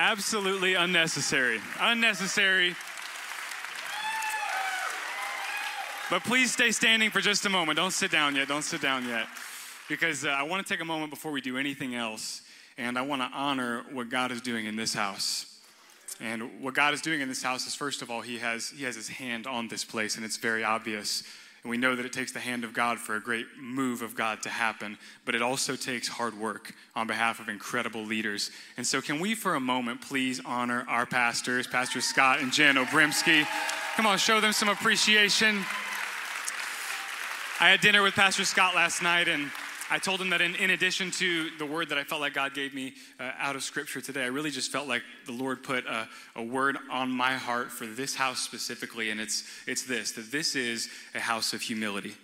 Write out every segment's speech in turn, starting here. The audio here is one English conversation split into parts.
Absolutely unnecessary. Unnecessary. But please stay standing for just a moment. Don't sit down yet. Don't sit down yet. Because uh, I want to take a moment before we do anything else, and I want to honor what God is doing in this house. And what God is doing in this house is, first of all, He has, he has His hand on this place, and it's very obvious. And we know that it takes the hand of God for a great move of God to happen, but it also takes hard work on behalf of incredible leaders. And so, can we, for a moment, please honor our pastors, Pastor Scott and Jen Obrimsky? Come on, show them some appreciation. I had dinner with Pastor Scott last night, and I told him that in, in addition to the word that I felt like God gave me uh, out of Scripture today, I really just felt like the Lord put a, a word on my heart for this house specifically, and it's, it's this that this is a house of humility.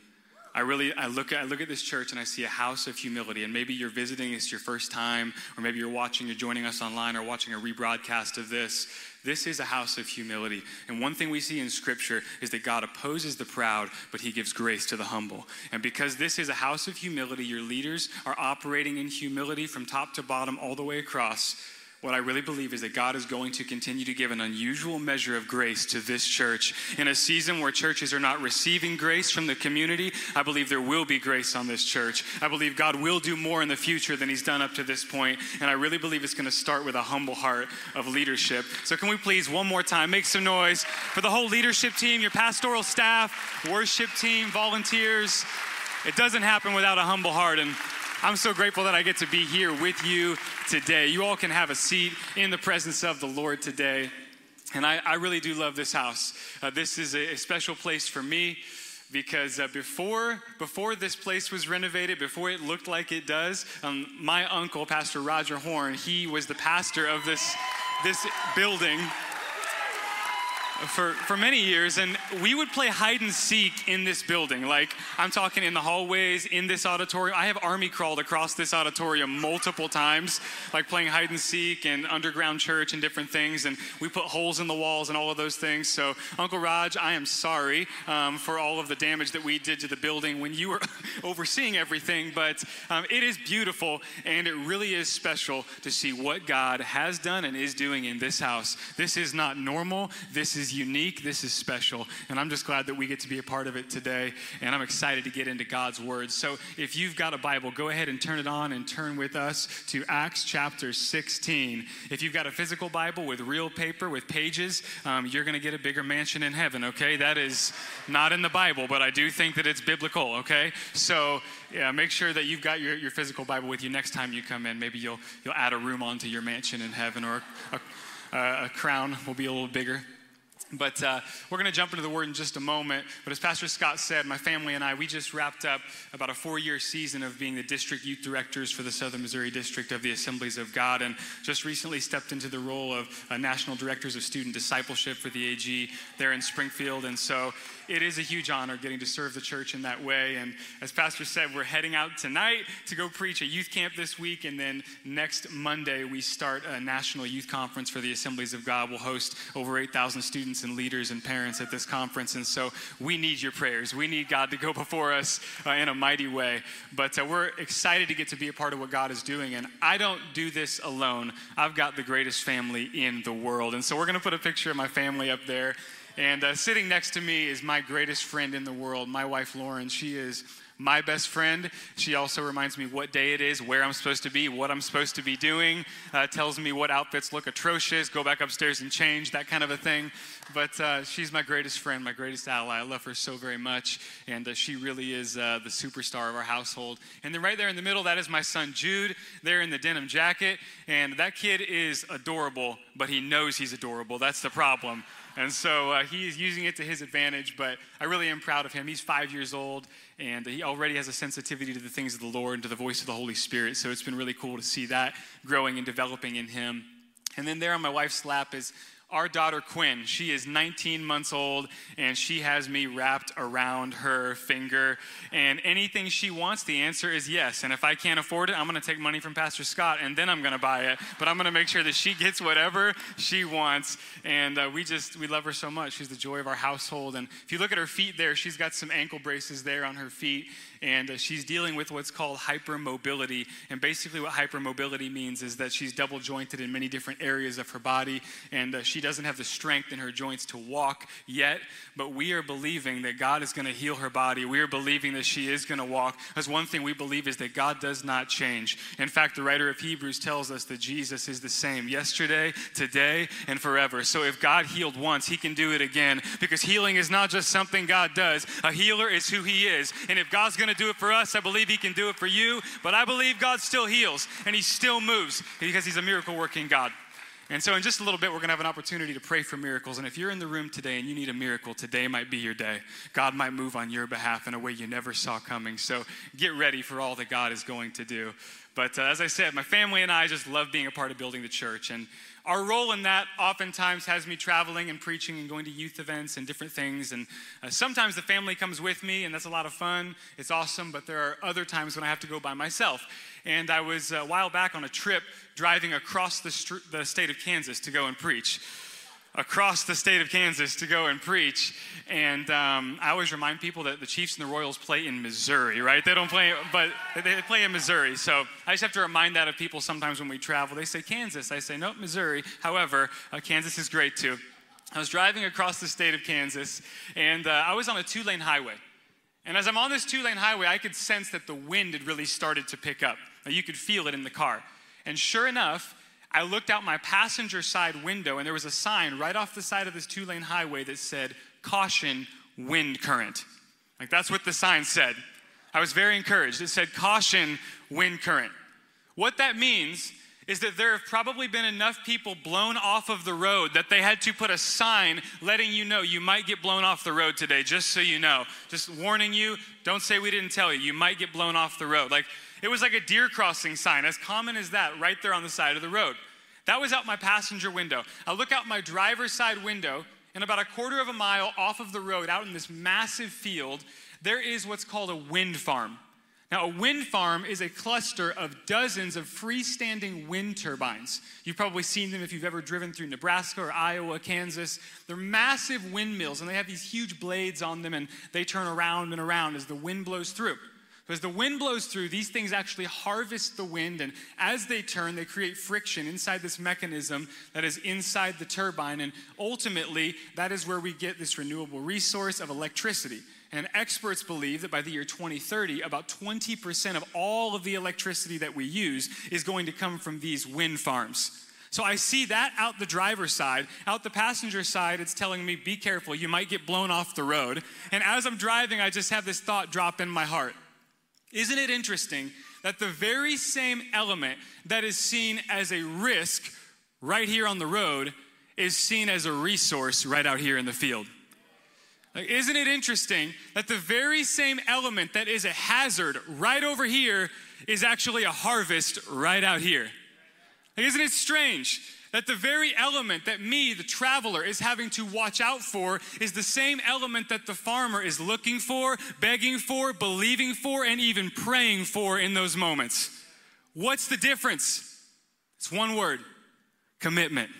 I really I look at I look at this church and I see a house of humility. And maybe you're visiting, it's your first time, or maybe you're watching, you're joining us online or watching a rebroadcast of this. This is a house of humility. And one thing we see in Scripture is that God opposes the proud, but He gives grace to the humble. And because this is a house of humility, your leaders are operating in humility from top to bottom, all the way across what I really believe is that God is going to continue to give an unusual measure of grace to this church. In a season where churches are not receiving grace from the community, I believe there will be grace on this church. I believe God will do more in the future than He's done up to this point, and I really believe it's going to start with a humble heart of leadership. So, can we please, one more time, make some noise for the whole leadership team, your pastoral staff, worship team, volunteers? It doesn't happen without a humble heart, and I'm so grateful that I get to be here with you today. You all can have a seat in the presence of the Lord today. And I, I really do love this house. Uh, this is a, a, special place for me because uh, before, before this place was renovated, before it looked like it does, um, my uncle, Pastor Roger Horn, he was the pastor of this, this building for, for many years, and we would play hide and seek in this building. Like, I'm talking in the hallways, in this auditorium. I have army crawled across this auditorium multiple times, like playing hide and seek and underground church and different things. And we put holes in the walls and all of those things. So, Uncle Raj, I am sorry um, for all of the damage that we did to the building when you were overseeing everything, but um, it is beautiful and it really is special to see what God has done and is doing in this house. This is not normal. This is unique, this is special, and I'm just glad that we get to be a part of it today, and I'm excited to get into God's Word. So if you've got a Bible, go ahead and turn it on and turn with us to Acts chapter 16. If you've got a physical Bible with real paper, with pages, um, you're going to get a bigger mansion in heaven, okay? That is not in the Bible, but I do think that it's biblical, okay? So yeah, make sure that you've got your, your physical Bible with you next time you come in. Maybe you'll, you'll add a room onto your mansion in heaven, or a, a, a crown will be a little bigger. But uh, we're going to jump into the word in just a moment. But as Pastor Scott said, my family and I, we just wrapped up about a four year season of being the district youth directors for the Southern Missouri District of the Assemblies of God, and just recently stepped into the role of uh, national directors of student discipleship for the AG there in Springfield. And so it is a huge honor getting to serve the church in that way. And as Pastor said, we're heading out tonight to go preach a youth camp this week. And then next Monday, we start a national youth conference for the Assemblies of God. We'll host over 8,000 students and leaders and parents at this conference. And so we need your prayers. We need God to go before us uh, in a mighty way. But uh, we're excited to get to be a part of what God is doing. And I don't do this alone, I've got the greatest family in the world. And so we're going to put a picture of my family up there. And uh, sitting next to me is my greatest friend in the world, my wife Lauren. She is my best friend. She also reminds me what day it is, where I'm supposed to be, what I'm supposed to be doing, uh, tells me what outfits look atrocious, go back upstairs and change, that kind of a thing. But uh, she's my greatest friend, my greatest ally. I love her so very much, and uh, she really is uh, the superstar of our household. And then right there in the middle, that is my son Jude, there in the denim jacket. And that kid is adorable, but he knows he's adorable. That's the problem. And so uh, he is using it to his advantage, but I really am proud of him. He's five years old, and he already has a sensitivity to the things of the Lord and to the voice of the Holy Spirit. So it's been really cool to see that growing and developing in him. And then there on my wife's lap is our daughter Quinn. She is 19 months old and she has me wrapped around her finger. And anything she wants, the answer is yes. And if I can't afford it, I'm going to take money from Pastor Scott and then I'm going to buy it. But I'm going to make sure that she gets whatever she wants. And uh, we just, we love her so much. She's the joy of our household. And if you look at her feet there, she's got some ankle braces there on her feet and uh, she's dealing with what's called hypermobility. And basically, what hypermobility means is that she's double jointed in many different areas of her body, and uh, she doesn't have the strength in her joints to walk yet. But we are believing that God is going to heal her body. We are believing that she is going to walk. Because one thing we believe is that God does not change. In fact, the writer of Hebrews tells us that Jesus is the same yesterday, today, and forever. So if God healed once, he can do it again because healing is not just something God does, a healer is who he is. And if God's going to do it for us. I believe He can do it for you. But I believe God still heals and He still moves because He's a miracle working God. And so, in just a little bit, we're going to have an opportunity to pray for miracles. And if you're in the room today and you need a miracle, today might be your day. God might move on your behalf in a way you never saw coming. So, get ready for all that God is going to do. But uh, as I said, my family and I just love being a part of building the church. And our role in that oftentimes has me traveling and preaching and going to youth events and different things. And uh, sometimes the family comes with me, and that's a lot of fun. It's awesome, but there are other times when I have to go by myself. And I was uh, a while back on a trip driving across the, st- the state of Kansas to go and preach across the state of Kansas to go and preach. And um, I always remind people that the Chiefs and the Royals play in Missouri, right? They don't play, but they play in Missouri. So I just have to remind that of people sometimes when we travel. They say Kansas. I say, nope, Missouri. However, uh, Kansas is great too. I was driving across the state of Kansas, and uh, I was on a two lane highway. And as I'm on this two lane highway, I could sense that the wind had really started to pick up. Now, you could feel it in the car. And sure enough, I looked out my passenger side window, and there was a sign right off the side of this two lane highway that said, Caution, wind current. Like that's what the sign said. I was very encouraged. It said, Caution, wind current. What that means is that there have probably been enough people blown off of the road that they had to put a sign letting you know you might get blown off the road today, just so you know. Just warning you, don't say we didn't tell you. You might get blown off the road. Like it was like a deer crossing sign, as common as that, right there on the side of the road. That was out my passenger window. I look out my driver's side window, and about a quarter of a mile off of the road, out in this massive field, there is what's called a wind farm. Now, a wind farm is a cluster of dozens of freestanding wind turbines. You've probably seen them if you've ever driven through Nebraska or Iowa, Kansas. They're massive windmills, and they have these huge blades on them, and they turn around and around as the wind blows through. As the wind blows through, these things actually harvest the wind, and as they turn, they create friction inside this mechanism that is inside the turbine. And ultimately, that is where we get this renewable resource of electricity. And experts believe that by the year 2030, about 20% of all of the electricity that we use is going to come from these wind farms. So I see that out the driver's side. Out the passenger side, it's telling me, be careful, you might get blown off the road. And as I'm driving, I just have this thought drop in my heart isn't it interesting that the very same element that is seen as a risk right here on the road is seen as a resource right out here in the field? Like, isn't it interesting that the very same element that is a hazard right over here is actually a harvest right out here? Like, isn't it strange that the very element that me, the traveler, is having to watch out for is the same element that the farmer is looking for, begging for, believing for, and even praying for in those moments. What's the difference? It's one word commitment.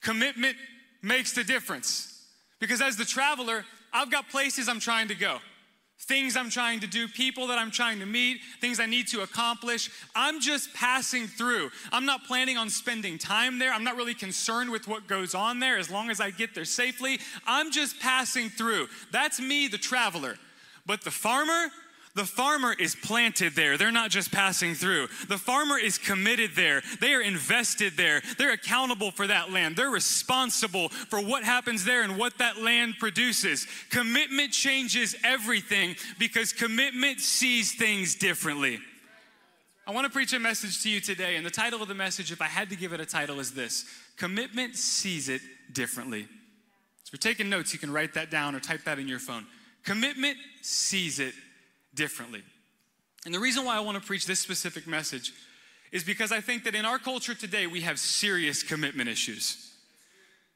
Commitment makes the difference. Because as the traveler, I've got places I'm trying to go things I'm trying to do, people that I'm trying to meet, things I need to accomplish. I'm just passing through. I'm not planning on spending time there. I'm not really concerned with what goes on there as long as I get there safely. I'm just passing through. That's me, the traveler. But the farmer, the farmer is planted there. They're not just passing through. The farmer is committed there. They are invested there. They're accountable for that land. They're responsible for what happens there and what that land produces. Commitment changes everything because commitment sees things differently. I want to preach a message to you today, and the title of the message, if I had to give it a title, is this Commitment Sees It Differently. So if you're taking notes, you can write that down or type that in your phone. Commitment sees it differently. And the reason why I want to preach this specific message is because I think that in our culture today, we have serious commitment issues.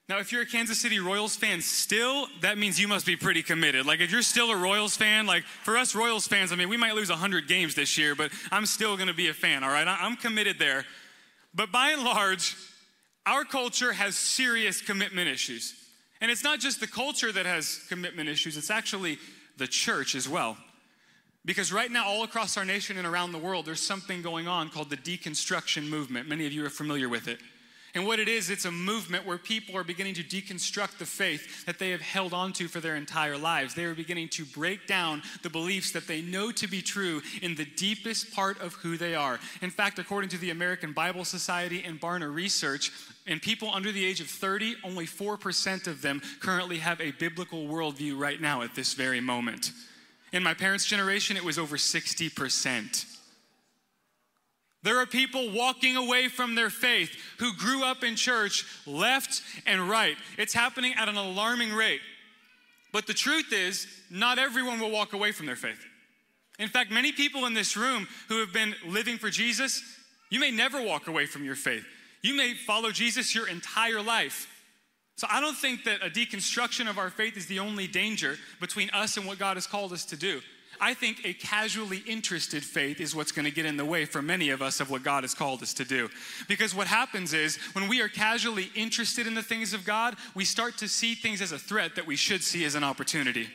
Now, if you're a Kansas City Royals fan still, that means you must be pretty committed. Like, if you're still a Royals fan, like for us Royals fans, I mean, we might lose 100 games this year, but I'm still gonna be a fan, all right? I'm committed there. But by and large, our culture has serious commitment issues. And it's not just the culture that has commitment issues, it's actually the church as well. Because right now, all across our nation and around the world, there's something going on called the deconstruction movement. Many of you are familiar with it. And what it is, it's a movement where people are beginning to deconstruct the faith that they have held onto for their entire lives. They are beginning to break down the beliefs that they know to be true in the deepest part of who they are. In fact, according to the American Bible Society and Barna Research, in people under the age of 30, only 4% of them currently have a biblical worldview right now at this very moment. In my parents' generation, it was over 60%. There are people walking away from their faith who grew up in church left and right. It's happening at an alarming rate. But the truth is, not everyone will walk away from their faith. In fact, many people in this room who have been living for Jesus, you may never walk away from your faith. You may follow Jesus your entire life. So I don't think that a deconstruction of our faith is the only danger between us and what God has called us to do. I think a casually interested faith is what's going to get in the way for many of us of what God has called us to do. Because what happens is when we are casually interested in the things of God, we start to see things as a threat that we should see as an opportunity.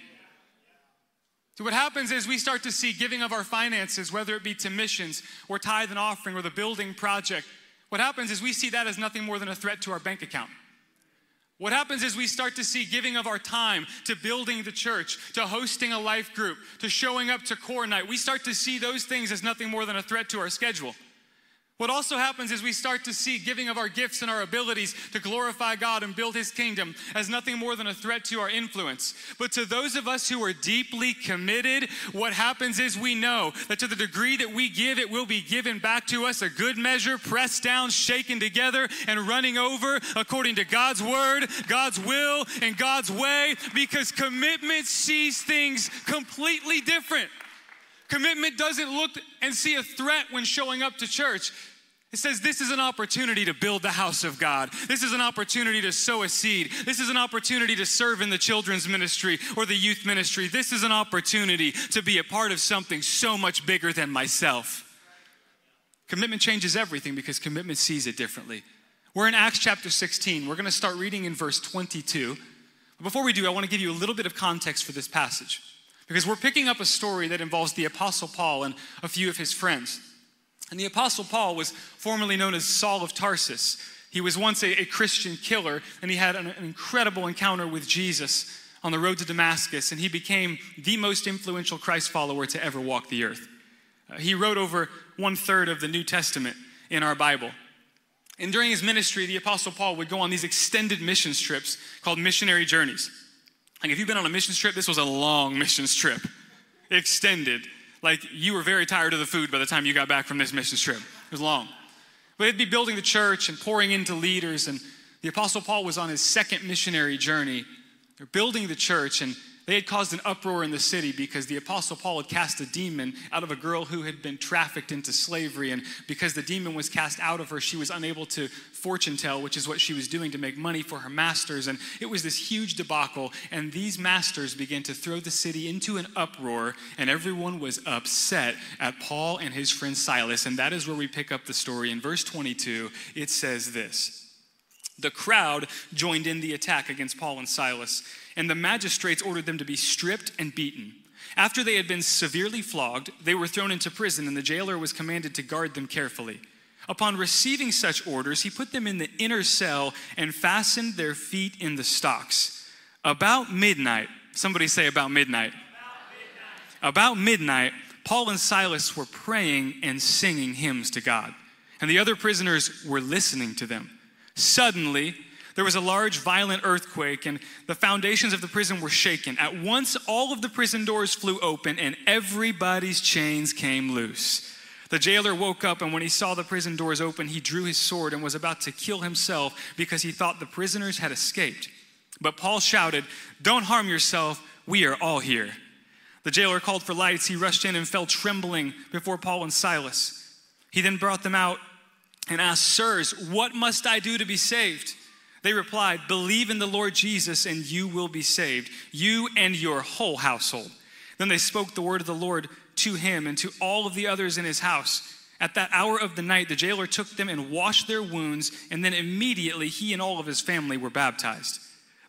So, what happens is we start to see giving of our finances, whether it be to missions or tithe and offering or the building project. What happens is we see that as nothing more than a threat to our bank account. What happens is we start to see giving of our time to building the church, to hosting a life group, to showing up to core night. We start to see those things as nothing more than a threat to our schedule. What also happens is we start to see giving of our gifts and our abilities to glorify God and build His kingdom as nothing more than a threat to our influence. But to those of us who are deeply committed, what happens is we know that to the degree that we give, it will be given back to us a good measure, pressed down, shaken together, and running over according to God's word, God's will, and God's way, because commitment sees things completely different. Commitment doesn't look and see a threat when showing up to church. It says this is an opportunity to build the house of God. This is an opportunity to sow a seed. This is an opportunity to serve in the children's ministry or the youth ministry. This is an opportunity to be a part of something so much bigger than myself. Commitment changes everything because commitment sees it differently. We're in Acts chapter 16. We're going to start reading in verse 22. But before we do, I want to give you a little bit of context for this passage because we're picking up a story that involves the Apostle Paul and a few of his friends. And the Apostle Paul was formerly known as Saul of Tarsus. He was once a, a Christian killer, and he had an, an incredible encounter with Jesus on the road to Damascus, and he became the most influential Christ follower to ever walk the earth. Uh, he wrote over one third of the New Testament in our Bible. And during his ministry, the Apostle Paul would go on these extended mission trips called missionary journeys. Like, if you've been on a mission trip, this was a long mission trip, extended. Like you were very tired of the food by the time you got back from this mission trip. It was long. But they'd be building the church and pouring into leaders. And the Apostle Paul was on his second missionary journey. They're building the church, and they had caused an uproar in the city because the Apostle Paul had cast a demon out of a girl who had been trafficked into slavery. And because the demon was cast out of her, she was unable to fortune tell, which is what she was doing to make money for her masters. And it was this huge debacle. And these masters began to throw the city into an uproar, and everyone was upset at Paul and his friend Silas. And that is where we pick up the story. In verse 22, it says this The crowd joined in the attack against Paul and Silas and the magistrates ordered them to be stripped and beaten. After they had been severely flogged, they were thrown into prison, and the jailer was commanded to guard them carefully. Upon receiving such orders, he put them in the inner cell and fastened their feet in the stocks. About midnight, somebody say about midnight. About midnight, about midnight Paul and Silas were praying and singing hymns to God, and the other prisoners were listening to them. Suddenly, there was a large, violent earthquake, and the foundations of the prison were shaken. At once, all of the prison doors flew open, and everybody's chains came loose. The jailer woke up, and when he saw the prison doors open, he drew his sword and was about to kill himself because he thought the prisoners had escaped. But Paul shouted, Don't harm yourself, we are all here. The jailer called for lights. He rushed in and fell trembling before Paul and Silas. He then brought them out and asked, Sirs, what must I do to be saved? They replied, Believe in the Lord Jesus, and you will be saved, you and your whole household. Then they spoke the word of the Lord to him and to all of the others in his house. At that hour of the night, the jailer took them and washed their wounds, and then immediately he and all of his family were baptized.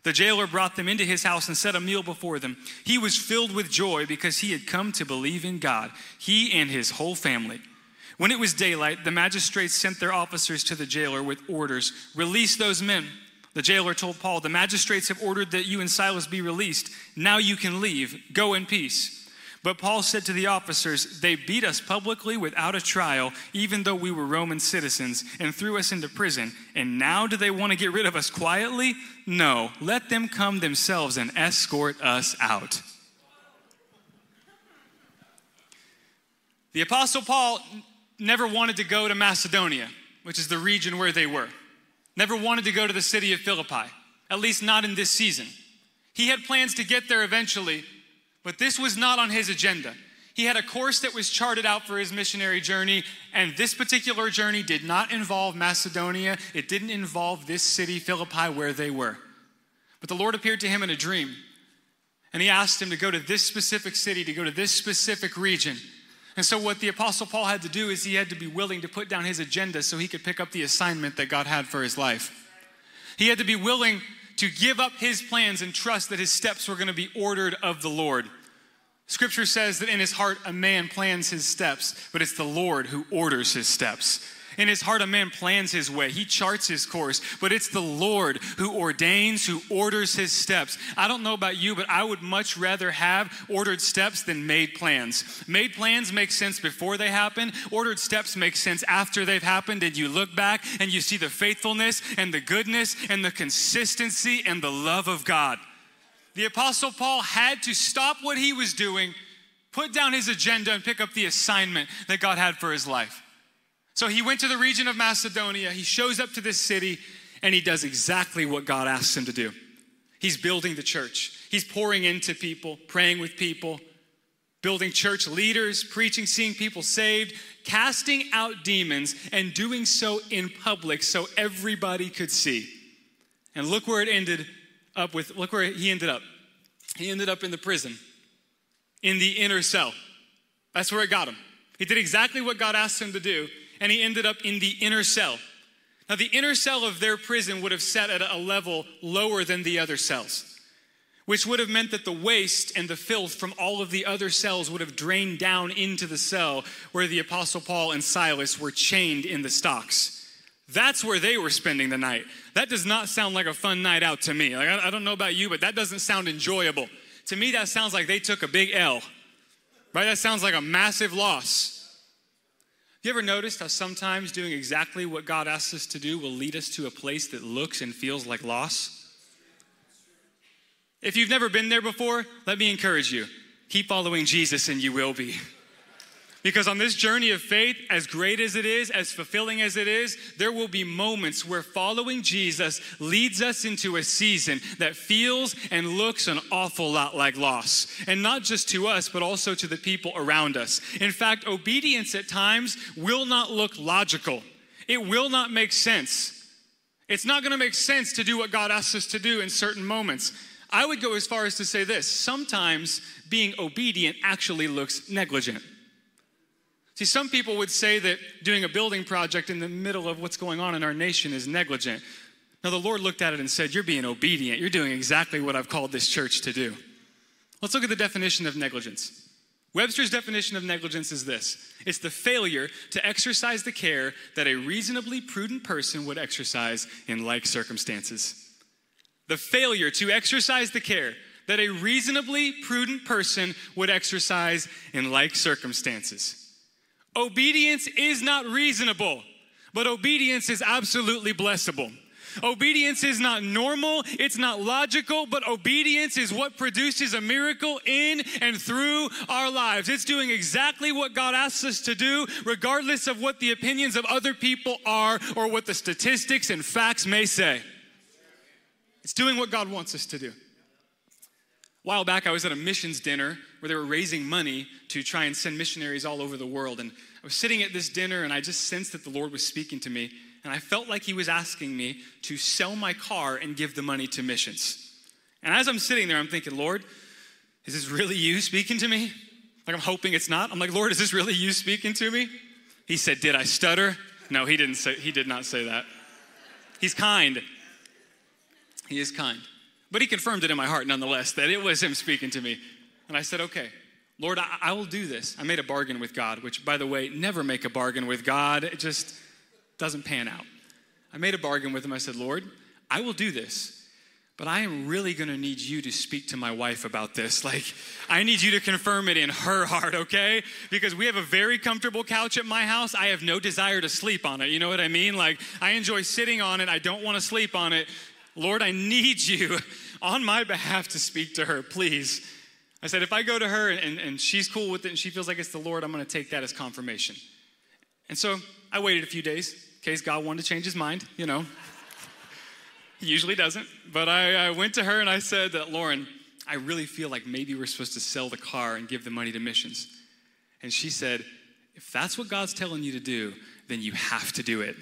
The jailer brought them into his house and set a meal before them. He was filled with joy because he had come to believe in God, he and his whole family. When it was daylight, the magistrates sent their officers to the jailer with orders Release those men. The jailer told Paul, The magistrates have ordered that you and Silas be released. Now you can leave. Go in peace. But Paul said to the officers, They beat us publicly without a trial, even though we were Roman citizens, and threw us into prison. And now do they want to get rid of us quietly? No, let them come themselves and escort us out. The Apostle Paul never wanted to go to Macedonia, which is the region where they were. Never wanted to go to the city of Philippi, at least not in this season. He had plans to get there eventually, but this was not on his agenda. He had a course that was charted out for his missionary journey, and this particular journey did not involve Macedonia. It didn't involve this city, Philippi, where they were. But the Lord appeared to him in a dream, and he asked him to go to this specific city, to go to this specific region. And so, what the Apostle Paul had to do is he had to be willing to put down his agenda so he could pick up the assignment that God had for his life. He had to be willing to give up his plans and trust that his steps were going to be ordered of the Lord. Scripture says that in his heart a man plans his steps, but it's the Lord who orders his steps. In his heart, a man plans his way, he charts his course, but it's the Lord who ordains, who orders his steps. I don't know about you, but I would much rather have ordered steps than made plans. Made plans make sense before they happen, ordered steps make sense after they've happened, and you look back and you see the faithfulness and the goodness and the consistency and the love of God. The Apostle Paul had to stop what he was doing, put down his agenda, and pick up the assignment that God had for his life. So he went to the region of Macedonia. He shows up to this city and he does exactly what God asks him to do. He's building the church, he's pouring into people, praying with people, building church leaders, preaching, seeing people saved, casting out demons, and doing so in public so everybody could see. And look where it ended up with, look where he ended up. He ended up in the prison, in the inner cell. That's where it got him. He did exactly what God asked him to do, and he ended up in the inner cell. Now, the inner cell of their prison would have sat at a level lower than the other cells, which would have meant that the waste and the filth from all of the other cells would have drained down into the cell where the Apostle Paul and Silas were chained in the stocks. That's where they were spending the night. That does not sound like a fun night out to me. Like, I, I don't know about you, but that doesn't sound enjoyable. To me, that sounds like they took a big L, right? That sounds like a massive loss. You ever noticed how sometimes doing exactly what God asks us to do will lead us to a place that looks and feels like loss? If you've never been there before, let me encourage you. Keep following Jesus and you will be. Because on this journey of faith, as great as it is, as fulfilling as it is, there will be moments where following Jesus leads us into a season that feels and looks an awful lot like loss. And not just to us, but also to the people around us. In fact, obedience at times will not look logical, it will not make sense. It's not gonna make sense to do what God asks us to do in certain moments. I would go as far as to say this sometimes being obedient actually looks negligent. See, some people would say that doing a building project in the middle of what's going on in our nation is negligent. Now, the Lord looked at it and said, You're being obedient. You're doing exactly what I've called this church to do. Let's look at the definition of negligence. Webster's definition of negligence is this it's the failure to exercise the care that a reasonably prudent person would exercise in like circumstances. The failure to exercise the care that a reasonably prudent person would exercise in like circumstances. Obedience is not reasonable, but obedience is absolutely blessable. Obedience is not normal, it's not logical, but obedience is what produces a miracle in and through our lives. It's doing exactly what God asks us to do, regardless of what the opinions of other people are or what the statistics and facts may say. It's doing what God wants us to do. A while back, I was at a missions dinner where they were raising money to try and send missionaries all over the world. And I was sitting at this dinner and I just sensed that the Lord was speaking to me. and I felt like he was asking me to sell my car and give the money to missions. And as I'm sitting there, I'm thinking, Lord, is this really you speaking to me? Like I'm hoping it's not. I'm like, Lord, is this really you speaking to me? He said, Did I stutter? No, he didn't say he did not say that. He's kind. He is kind. But he confirmed it in my heart nonetheless that it was him speaking to me. And I said, Okay, Lord, I, I will do this. I made a bargain with God, which by the way, never make a bargain with God. It just doesn't pan out. I made a bargain with him. I said, Lord, I will do this. But I am really gonna need you to speak to my wife about this. Like, I need you to confirm it in her heart, okay? Because we have a very comfortable couch at my house. I have no desire to sleep on it. You know what I mean? Like, I enjoy sitting on it. I don't wanna sleep on it. Lord, I need you on my behalf to speak to her, please. I said, if I go to her and, and she's cool with it and she feels like it's the Lord, I'm gonna take that as confirmation. And so I waited a few days in case God wanted to change his mind, you know. He usually doesn't. But I, I went to her and I said that, Lauren, I really feel like maybe we're supposed to sell the car and give the money to missions. And she said, if that's what God's telling you to do, then you have to do it.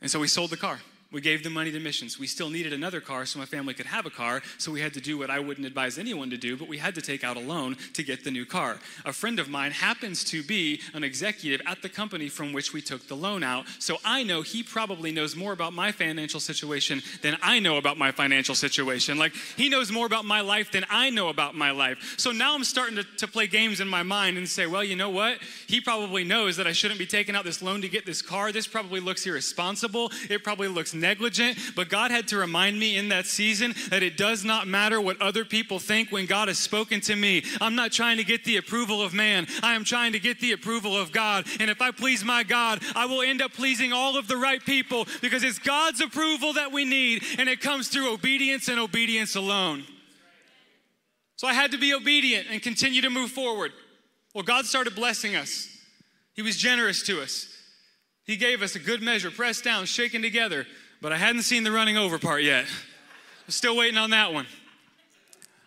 And so we sold the car. We gave the money to missions. We still needed another car so my family could have a car, so we had to do what I wouldn't advise anyone to do, but we had to take out a loan to get the new car. A friend of mine happens to be an executive at the company from which we took the loan out, so I know he probably knows more about my financial situation than I know about my financial situation. Like, he knows more about my life than I know about my life. So now I'm starting to, to play games in my mind and say, well, you know what? He probably knows that I shouldn't be taking out this loan to get this car. This probably looks irresponsible. It probably looks negligent, but God had to remind me in that season that it does not matter what other people think when God has spoken to me. I'm not trying to get the approval of man, I am trying to get the approval of God. And if I please my God, I will end up pleasing all of the right people because it's God's approval that we need, and it comes through obedience and obedience alone. So I had to be obedient and continue to move forward. Well, God started blessing us. He was generous to us. He gave us a good measure, pressed down, shaken together, but I hadn't seen the running over part yet. I'm still waiting on that one.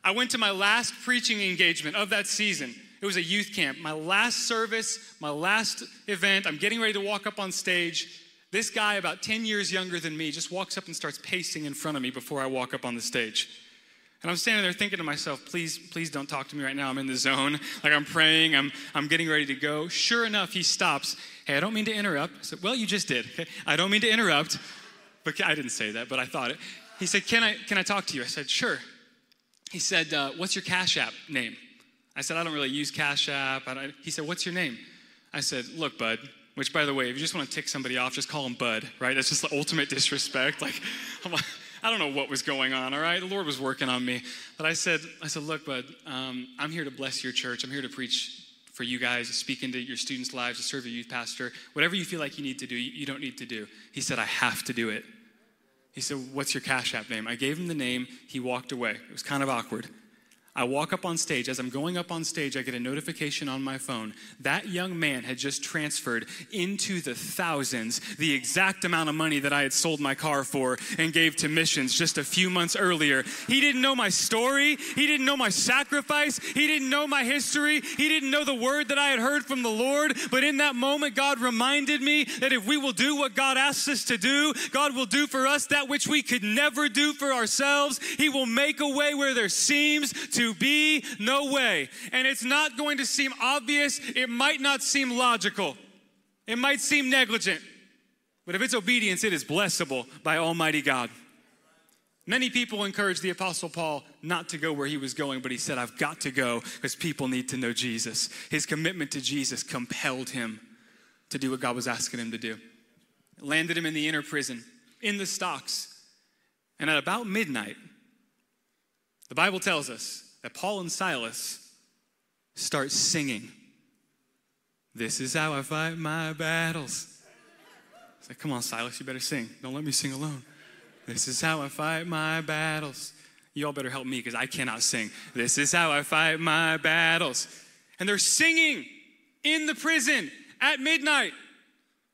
I went to my last preaching engagement of that season. It was a youth camp. My last service, my last event. I'm getting ready to walk up on stage. This guy, about 10 years younger than me, just walks up and starts pacing in front of me before I walk up on the stage. And I'm standing there thinking to myself, please, please don't talk to me right now. I'm in the zone. Like I'm praying, I'm, I'm getting ready to go. Sure enough, he stops. Hey, I don't mean to interrupt. I said, well, you just did. Okay? I don't mean to interrupt. But I didn't say that, but I thought it. He said, Can I, can I talk to you? I said, Sure. He said, uh, What's your Cash App name? I said, I don't really use Cash App. he said, What's your name? I said, Look, bud, which by the way, if you just want to tick somebody off, just call him bud, right? That's just the ultimate disrespect. Like, I don't know what was going on, all right? The Lord was working on me. But I said, I said, Look, bud, um, I'm here to bless your church. I'm here to preach for you guys, to speak into your students' lives, to serve your youth pastor. Whatever you feel like you need to do, you don't need to do. He said, I have to do it. He said, What's your Cash App name? I gave him the name. He walked away. It was kind of awkward. I walk up on stage. As I'm going up on stage, I get a notification on my phone. That young man had just transferred into the thousands the exact amount of money that I had sold my car for and gave to missions just a few months earlier. He didn't know my story. He didn't know my sacrifice. He didn't know my history. He didn't know the word that I had heard from the Lord. But in that moment, God reminded me that if we will do what God asks us to do, God will do for us that which we could never do for ourselves. He will make a way where there seems to be no way. And it's not going to seem obvious, it might not seem logical, it might seem negligent. But if it's obedience, it is blessable by Almighty God. Many people encouraged the Apostle Paul not to go where he was going, but he said, I've got to go because people need to know Jesus. His commitment to Jesus compelled him to do what God was asking him to do. It landed him in the inner prison, in the stocks. And at about midnight, the Bible tells us that Paul and Silas start singing. This is how I fight my battles. It's like, come on, Silas, you better sing. Don't let me sing alone. This is how I fight my battles. You all better help me because I cannot sing. This is how I fight my battles. And they're singing in the prison at midnight.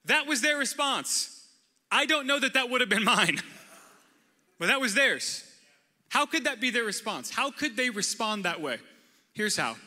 That was their response. I don't know that that would have been mine, but that was theirs. How could that be their response? How could they respond that way? Here's how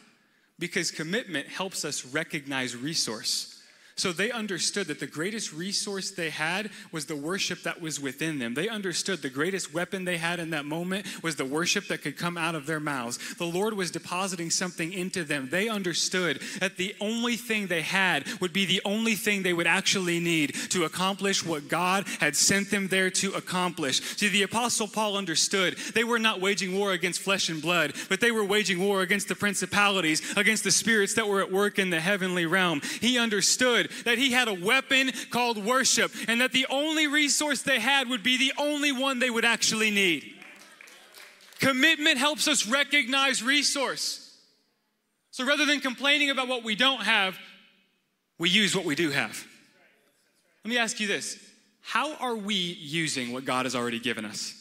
because commitment helps us recognize resource. So they understood that the greatest resource they had was the worship that was within them. They understood the greatest weapon they had in that moment was the worship that could come out of their mouths. The Lord was depositing something into them. They understood that the only thing they had would be the only thing they would actually need to accomplish what God had sent them there to accomplish. See, the Apostle Paul understood they were not waging war against flesh and blood, but they were waging war against the principalities, against the spirits that were at work in the heavenly realm. He understood that he had a weapon called worship and that the only resource they had would be the only one they would actually need. Commitment helps us recognize resource. So rather than complaining about what we don't have, we use what we do have. Let me ask you this How are we using what God has already given us?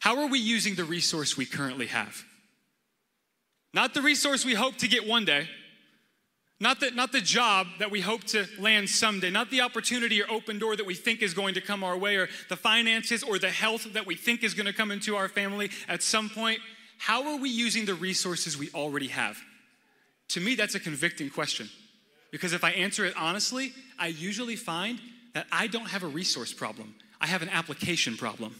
How are we using the resource we currently have? Not the resource we hope to get one day not the, not the job that we hope to land someday, not the opportunity or open door that we think is going to come our way, or the finances or the health that we think is going to come into our family at some point. How are we using the resources we already have? To me, that's a convicting question. Because if I answer it honestly, I usually find that I don't have a resource problem, I have an application problem.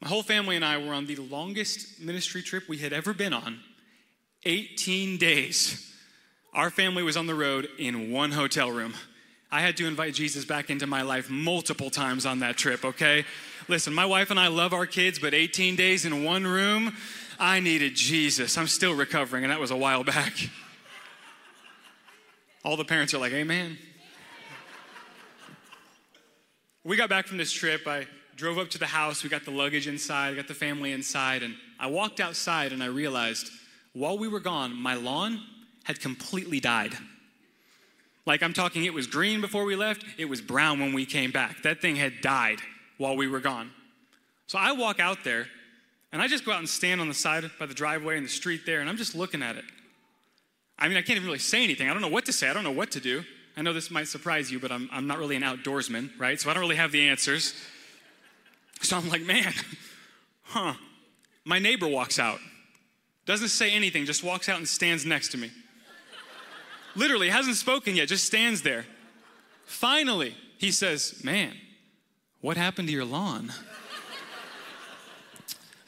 My whole family and I were on the longest ministry trip we had ever been on 18 days, our family was on the road in one hotel room. I had to invite Jesus back into my life multiple times on that trip, okay? Listen, my wife and I love our kids, but 18 days in one room, I needed Jesus. I'm still recovering, and that was a while back. All the parents are like, Amen. We got back from this trip. I drove up to the house. We got the luggage inside, got the family inside, and I walked outside and I realized while we were gone, my lawn had completely died. Like I'm talking, it was green before we left, it was brown when we came back. That thing had died while we were gone. So I walk out there and I just go out and stand on the side by the driveway in the street there and I'm just looking at it. I mean, I can't even really say anything. I don't know what to say, I don't know what to do. I know this might surprise you, but I'm, I'm not really an outdoorsman, right? So I don't really have the answers. So I'm like, man, huh. My neighbor walks out. Doesn't say anything, just walks out and stands next to me. Literally, hasn't spoken yet, just stands there. Finally, he says, Man, what happened to your lawn?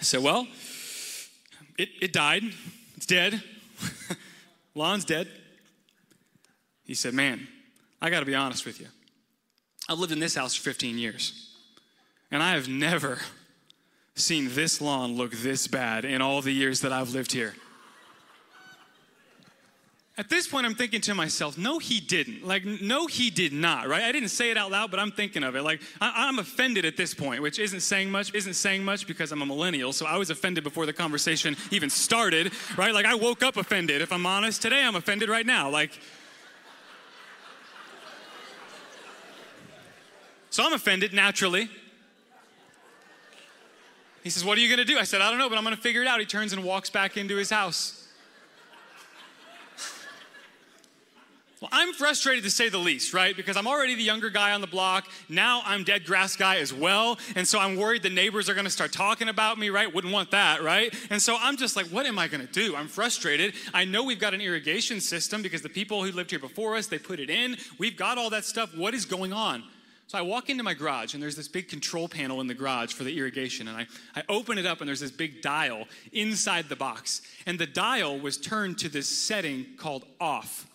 I said, Well, it, it died. It's dead. Lawn's dead. He said, Man, I got to be honest with you. I've lived in this house for 15 years, and I have never seen this lawn look this bad in all the years that I've lived here. At this point, I'm thinking to myself, no, he didn't. Like, no, he did not, right? I didn't say it out loud, but I'm thinking of it. Like, I, am offended at this point, which isn't saying much, isn't saying much because I'm a millennial. So I was offended before the conversation even started, right? Like, I woke up offended. If I'm honest, today I'm offended right now. Like, so I'm offended naturally. He says, What are you going to do? I said, I don't know, but I'm going to figure it out. He turns and walks back into his house. Well, I'm frustrated to say the least, right? Because I'm already the younger guy on the block. Now I'm dead grass guy as well. And so I'm worried the neighbors are gonna start talking about me, right? Wouldn't want that, right? And so I'm just like, what am I gonna do? I'm frustrated. I know we've got an irrigation system because the people who lived here before us, they put it in. We've got all that stuff. What is going on? So I walk into my garage, and there's this big control panel in the garage for the irrigation. And I, I open it up, and there's this big dial inside the box. And the dial was turned to this setting called off.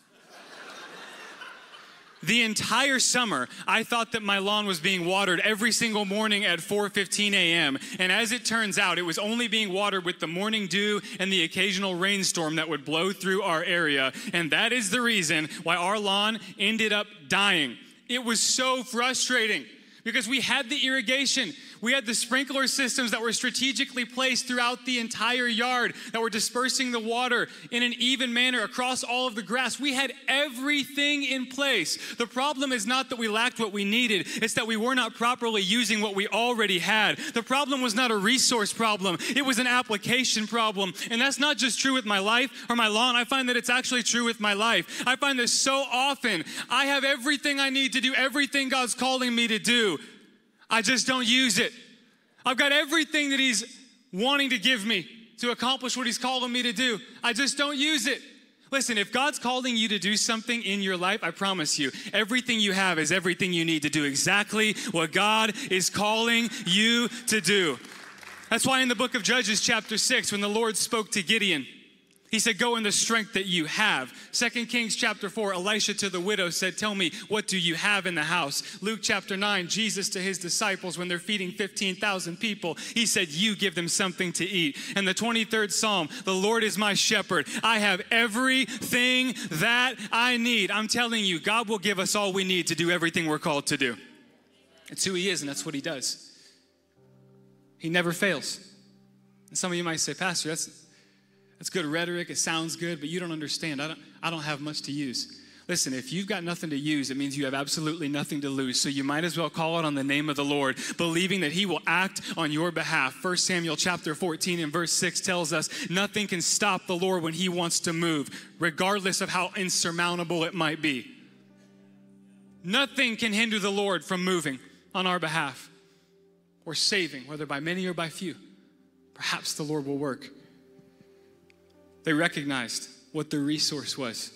the entire summer i thought that my lawn was being watered every single morning at 4.15 a.m and as it turns out it was only being watered with the morning dew and the occasional rainstorm that would blow through our area and that is the reason why our lawn ended up dying it was so frustrating because we had the irrigation, we had the sprinkler systems that were strategically placed throughout the entire yard that were dispersing the water in an even manner across all of the grass. We had everything in place. The problem is not that we lacked what we needed, it's that we were not properly using what we already had. The problem was not a resource problem, it was an application problem. And that's not just true with my life or my lawn. I find that it's actually true with my life. I find this so often. I have everything I need to do everything God's calling me to do. I just don't use it. I've got everything that He's wanting to give me to accomplish what He's calling me to do. I just don't use it. Listen, if God's calling you to do something in your life, I promise you, everything you have is everything you need to do exactly what God is calling you to do. That's why in the book of Judges, chapter 6, when the Lord spoke to Gideon, he said, Go in the strength that you have. Second Kings chapter 4, Elisha to the widow said, Tell me, what do you have in the house? Luke chapter 9, Jesus to his disciples when they're feeding 15,000 people, he said, You give them something to eat. And the 23rd Psalm, The Lord is my shepherd. I have everything that I need. I'm telling you, God will give us all we need to do everything we're called to do. It's who he is, and that's what he does. He never fails. And some of you might say, Pastor, that's that's good rhetoric. It sounds good, but you don't understand. I don't, I don't have much to use. Listen, if you've got nothing to use, it means you have absolutely nothing to lose. So you might as well call it on the name of the Lord, believing that he will act on your behalf. 1 Samuel chapter 14 and verse 6 tells us nothing can stop the Lord when he wants to move, regardless of how insurmountable it might be. Nothing can hinder the Lord from moving on our behalf or saving, whether by many or by few. Perhaps the Lord will work. They recognized what their resource was.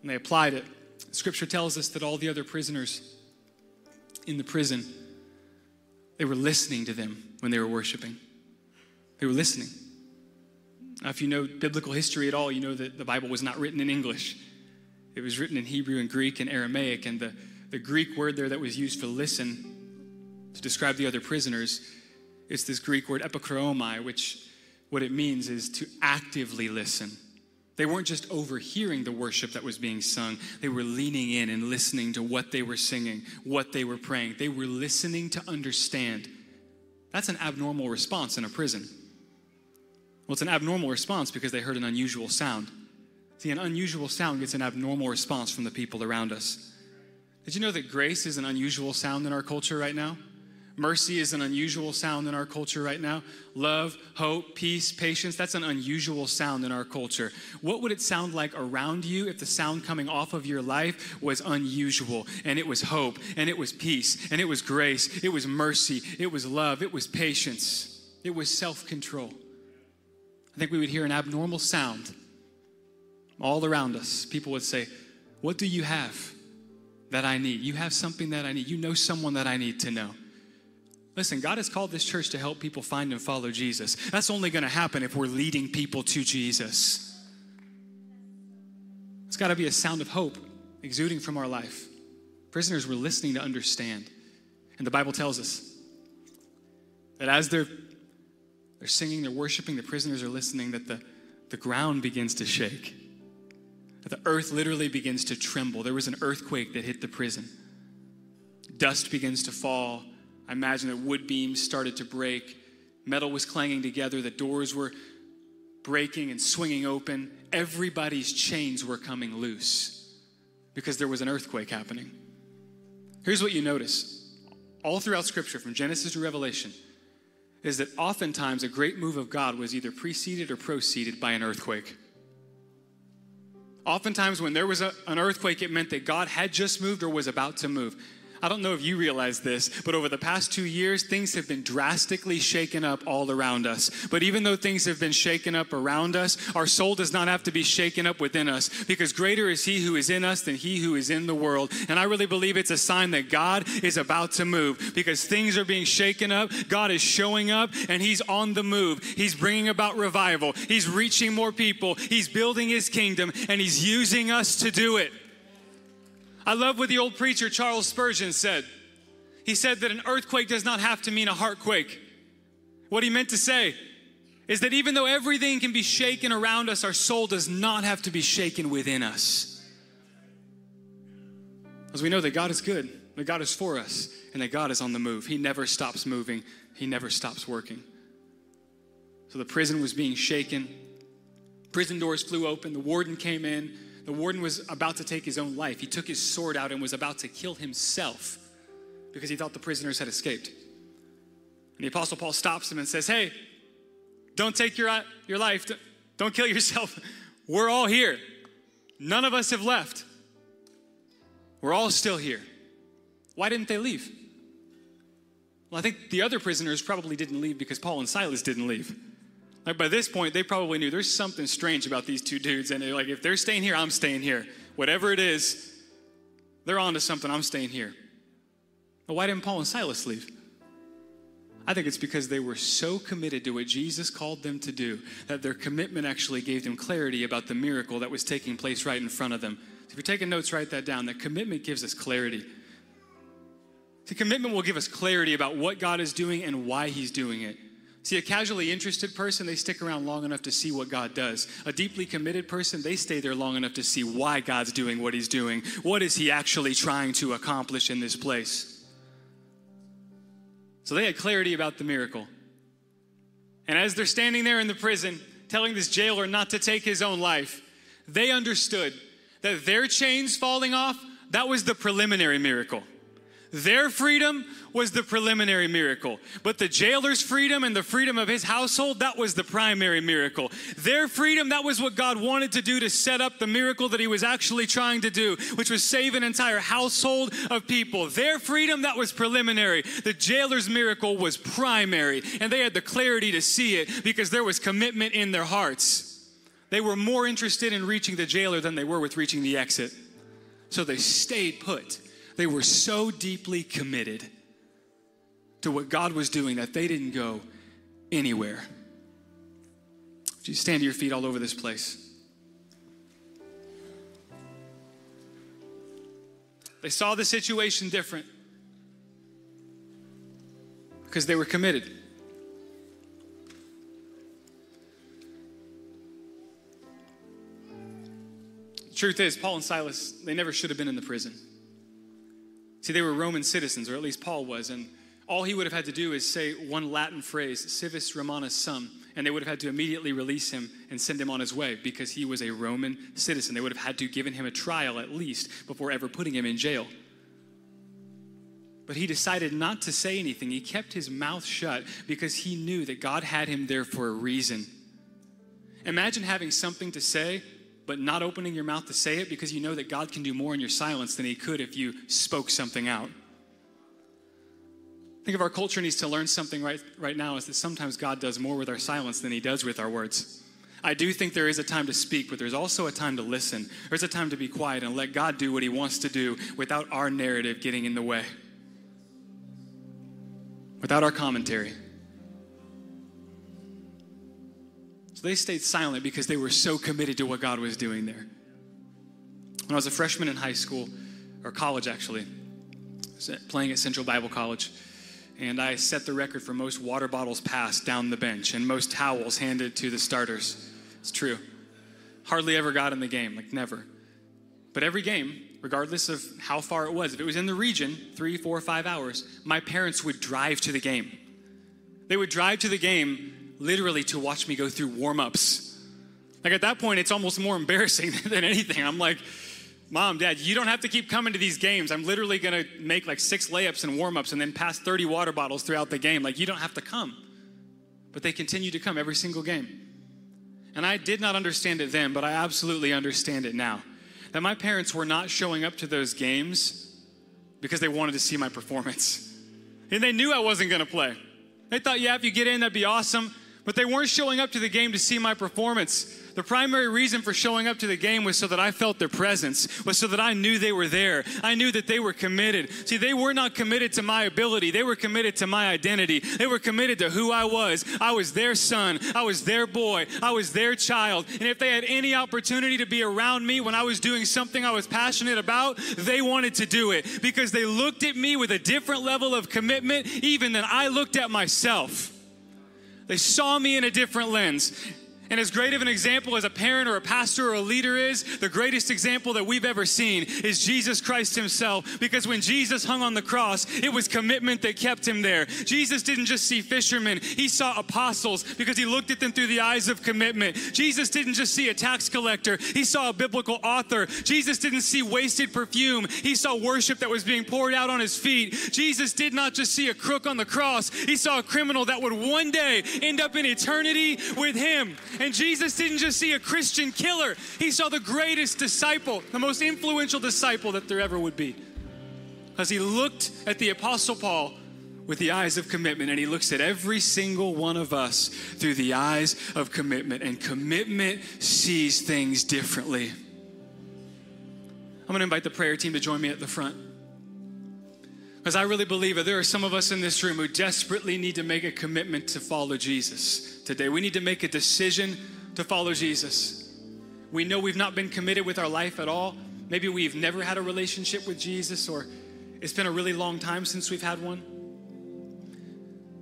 And they applied it. Scripture tells us that all the other prisoners in the prison, they were listening to them when they were worshiping. They were listening. Now, if you know biblical history at all, you know that the Bible was not written in English. It was written in Hebrew and Greek and Aramaic, and the, the Greek word there that was used for listen to describe the other prisoners is this Greek word epikroomai, which what it means is to actively listen. They weren't just overhearing the worship that was being sung, they were leaning in and listening to what they were singing, what they were praying. They were listening to understand. That's an abnormal response in a prison. Well, it's an abnormal response because they heard an unusual sound. See, an unusual sound gets an abnormal response from the people around us. Did you know that grace is an unusual sound in our culture right now? Mercy is an unusual sound in our culture right now. Love, hope, peace, patience, that's an unusual sound in our culture. What would it sound like around you if the sound coming off of your life was unusual and it was hope and it was peace and it was grace, it was mercy, it was love, it was patience, it was self control? I think we would hear an abnormal sound all around us. People would say, What do you have that I need? You have something that I need. You know someone that I need to know. Listen, God has called this church to help people find and follow Jesus. That's only going to happen if we're leading people to Jesus. It's got to be a sound of hope exuding from our life. Prisoners were listening to understand. And the Bible tells us that as they're, they're singing, they're worshiping, the prisoners are listening, that the, the ground begins to shake. That the earth literally begins to tremble. There was an earthquake that hit the prison. Dust begins to fall I imagine that wood beams started to break, metal was clanging together, the doors were breaking and swinging open. Everybody's chains were coming loose because there was an earthquake happening. Here's what you notice all throughout Scripture, from Genesis to Revelation, is that oftentimes a great move of God was either preceded or proceeded by an earthquake. Oftentimes, when there was a, an earthquake, it meant that God had just moved or was about to move. I don't know if you realize this, but over the past two years, things have been drastically shaken up all around us. But even though things have been shaken up around us, our soul does not have to be shaken up within us because greater is He who is in us than He who is in the world. And I really believe it's a sign that God is about to move because things are being shaken up. God is showing up and He's on the move. He's bringing about revival, He's reaching more people, He's building His kingdom, and He's using us to do it. I love what the old preacher Charles Spurgeon said. He said that an earthquake does not have to mean a heartquake. What he meant to say is that even though everything can be shaken around us, our soul does not have to be shaken within us. As we know that God is good, that God is for us, and that God is on the move. He never stops moving, He never stops working. So the prison was being shaken. Prison doors flew open. The warden came in. The warden was about to take his own life. He took his sword out and was about to kill himself because he thought the prisoners had escaped. And the Apostle Paul stops him and says, Hey, don't take your, uh, your life, don't kill yourself. We're all here. None of us have left. We're all still here. Why didn't they leave? Well, I think the other prisoners probably didn't leave because Paul and Silas didn't leave. Like by this point, they probably knew there's something strange about these two dudes. And they're like, if they're staying here, I'm staying here. Whatever it is, they're on to something. I'm staying here. But why didn't Paul and Silas leave? I think it's because they were so committed to what Jesus called them to do that their commitment actually gave them clarity about the miracle that was taking place right in front of them. So if you're taking notes, write that down. That commitment gives us clarity. The commitment will give us clarity about what God is doing and why He's doing it. See, a casually interested person, they stick around long enough to see what God does. A deeply committed person, they stay there long enough to see why God's doing what He's doing. What is He actually trying to accomplish in this place? So they had clarity about the miracle. And as they're standing there in the prison, telling this jailer not to take his own life, they understood that their chains falling off, that was the preliminary miracle. Their freedom was the preliminary miracle. But the jailer's freedom and the freedom of his household, that was the primary miracle. Their freedom, that was what God wanted to do to set up the miracle that he was actually trying to do, which was save an entire household of people. Their freedom, that was preliminary. The jailer's miracle was primary. And they had the clarity to see it because there was commitment in their hearts. They were more interested in reaching the jailer than they were with reaching the exit. So they stayed put they were so deeply committed to what God was doing that they didn't go anywhere. Would you stand to your feet all over this place? They saw the situation different because they were committed. Truth is, Paul and Silas, they never should have been in the prison. See, they were Roman citizens, or at least Paul was, and all he would have had to do is say one Latin phrase, civis Romanus sum, and they would have had to immediately release him and send him on his way because he was a Roman citizen. They would have had to given him a trial at least before ever putting him in jail. But he decided not to say anything. He kept his mouth shut because he knew that God had him there for a reason. Imagine having something to say but not opening your mouth to say it because you know that God can do more in your silence than He could if you spoke something out. I think if our culture needs to learn something right, right now is that sometimes God does more with our silence than He does with our words. I do think there is a time to speak, but there's also a time to listen. There's a time to be quiet and let God do what He wants to do without our narrative getting in the way, without our commentary. So they stayed silent because they were so committed to what God was doing there. When I was a freshman in high school, or college actually, playing at Central Bible College, and I set the record for most water bottles passed down the bench and most towels handed to the starters. It's true. Hardly ever got in the game, like never. But every game, regardless of how far it was, if it was in the region, three, four, five hours, my parents would drive to the game. They would drive to the game literally to watch me go through warm ups. Like at that point, it's almost more embarrassing than anything. I'm like, Mom, Dad, you don't have to keep coming to these games. I'm literally gonna make like six layups and warm ups and then pass 30 water bottles throughout the game. Like, you don't have to come. But they continue to come every single game. And I did not understand it then, but I absolutely understand it now. That my parents were not showing up to those games because they wanted to see my performance. And they knew I wasn't gonna play. They thought, yeah, if you get in, that'd be awesome. But they weren't showing up to the game to see my performance. The primary reason for showing up to the game was so that I felt their presence, was so that I knew they were there. I knew that they were committed. See, they were not committed to my ability, they were committed to my identity. They were committed to who I was. I was their son, I was their boy, I was their child. And if they had any opportunity to be around me when I was doing something I was passionate about, they wanted to do it because they looked at me with a different level of commitment even than I looked at myself. They saw me in a different lens. And as great of an example as a parent or a pastor or a leader is, the greatest example that we've ever seen is Jesus Christ himself. Because when Jesus hung on the cross, it was commitment that kept him there. Jesus didn't just see fishermen, he saw apostles because he looked at them through the eyes of commitment. Jesus didn't just see a tax collector, he saw a biblical author. Jesus didn't see wasted perfume, he saw worship that was being poured out on his feet. Jesus did not just see a crook on the cross, he saw a criminal that would one day end up in eternity with him. And Jesus didn't just see a Christian killer, he saw the greatest disciple, the most influential disciple that there ever would be. As he looked at the Apostle Paul with the eyes of commitment, and He looks at every single one of us through the eyes of commitment. And commitment sees things differently. I'm to invite the prayer team to join me at the front. Because I really believe that there are some of us in this room who desperately need to make a commitment to follow Jesus today. We need to make a decision to follow Jesus. We know we've not been committed with our life at all. Maybe we've never had a relationship with Jesus, or it's been a really long time since we've had one.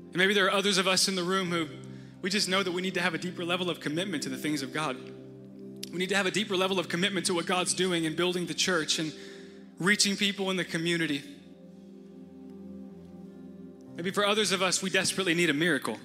And maybe there are others of us in the room who we just know that we need to have a deeper level of commitment to the things of God. We need to have a deeper level of commitment to what God's doing in building the church and reaching people in the community. Maybe for others of us, we desperately need a miracle.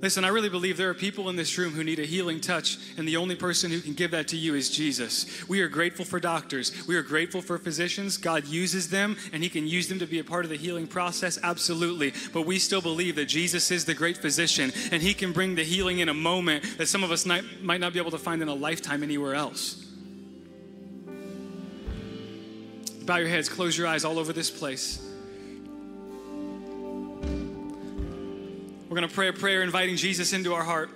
Listen, I really believe there are people in this room who need a healing touch, and the only person who can give that to you is Jesus. We are grateful for doctors. We are grateful for physicians. God uses them, and He can use them to be a part of the healing process, absolutely. But we still believe that Jesus is the great physician, and He can bring the healing in a moment that some of us might, might not be able to find in a lifetime anywhere else. Bow your heads, close your eyes all over this place. We're going to pray a prayer inviting Jesus into our heart.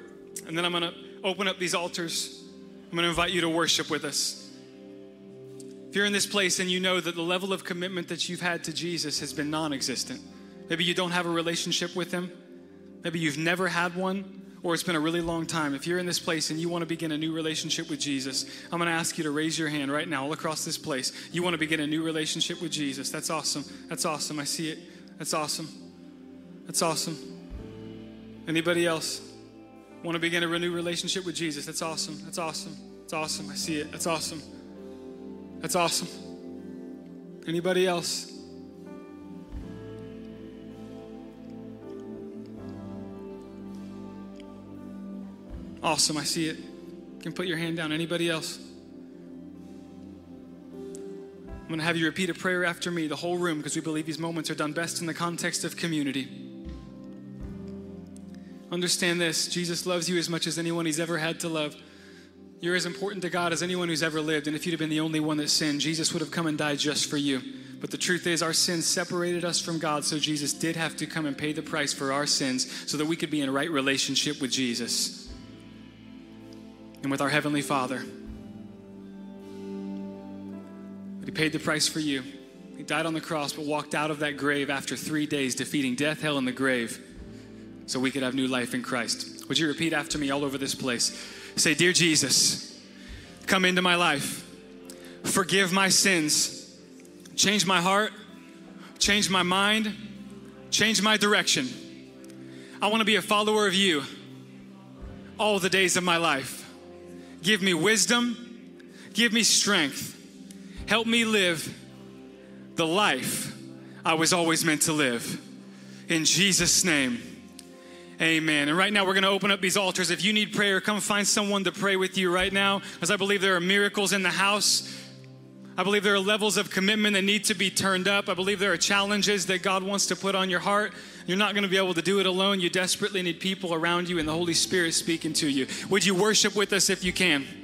And then I'm going to open up these altars. I'm going to invite you to worship with us. If you're in this place and you know that the level of commitment that you've had to Jesus has been non existent, maybe you don't have a relationship with Him, maybe you've never had one, or it's been a really long time. If you're in this place and you want to begin a new relationship with Jesus, I'm going to ask you to raise your hand right now all across this place. You want to begin a new relationship with Jesus. That's awesome. That's awesome. I see it. That's awesome. That's awesome. Anybody else want to begin a renewed relationship with Jesus? That's awesome. That's awesome. That's awesome. I see it. That's awesome. That's awesome. Anybody else? Awesome. I see it. You can put your hand down. Anybody else? I'm going to have you repeat a prayer after me, the whole room, because we believe these moments are done best in the context of community. Understand this Jesus loves you as much as anyone he's ever had to love. You're as important to God as anyone who's ever lived. And if you'd have been the only one that sinned, Jesus would have come and died just for you. But the truth is, our sins separated us from God, so Jesus did have to come and pay the price for our sins so that we could be in right relationship with Jesus and with our Heavenly Father. But He paid the price for you. He died on the cross, but walked out of that grave after three days, defeating death, hell, and the grave so we could have new life in Christ. Would you repeat after me all over this place? Say, Dear Jesus, come into my life, forgive my sins, change my heart, change my mind, change my direction. I want to be a follower of you all the days of my life. Give me wisdom, give me strength, help me live the life I was always meant to live. In Jesus' name. Amen. And right now, we're going to open up these altars. If you need prayer, come find someone to pray with you right now, as I believe there are miracles in the house. I believe there are levels of commitment that need to be turned up. I believe there are challenges that God wants to put on your heart. You're not going to be able to do it alone. You desperately need people around you and the Holy Spirit speaking to you. Would you worship with us if you can?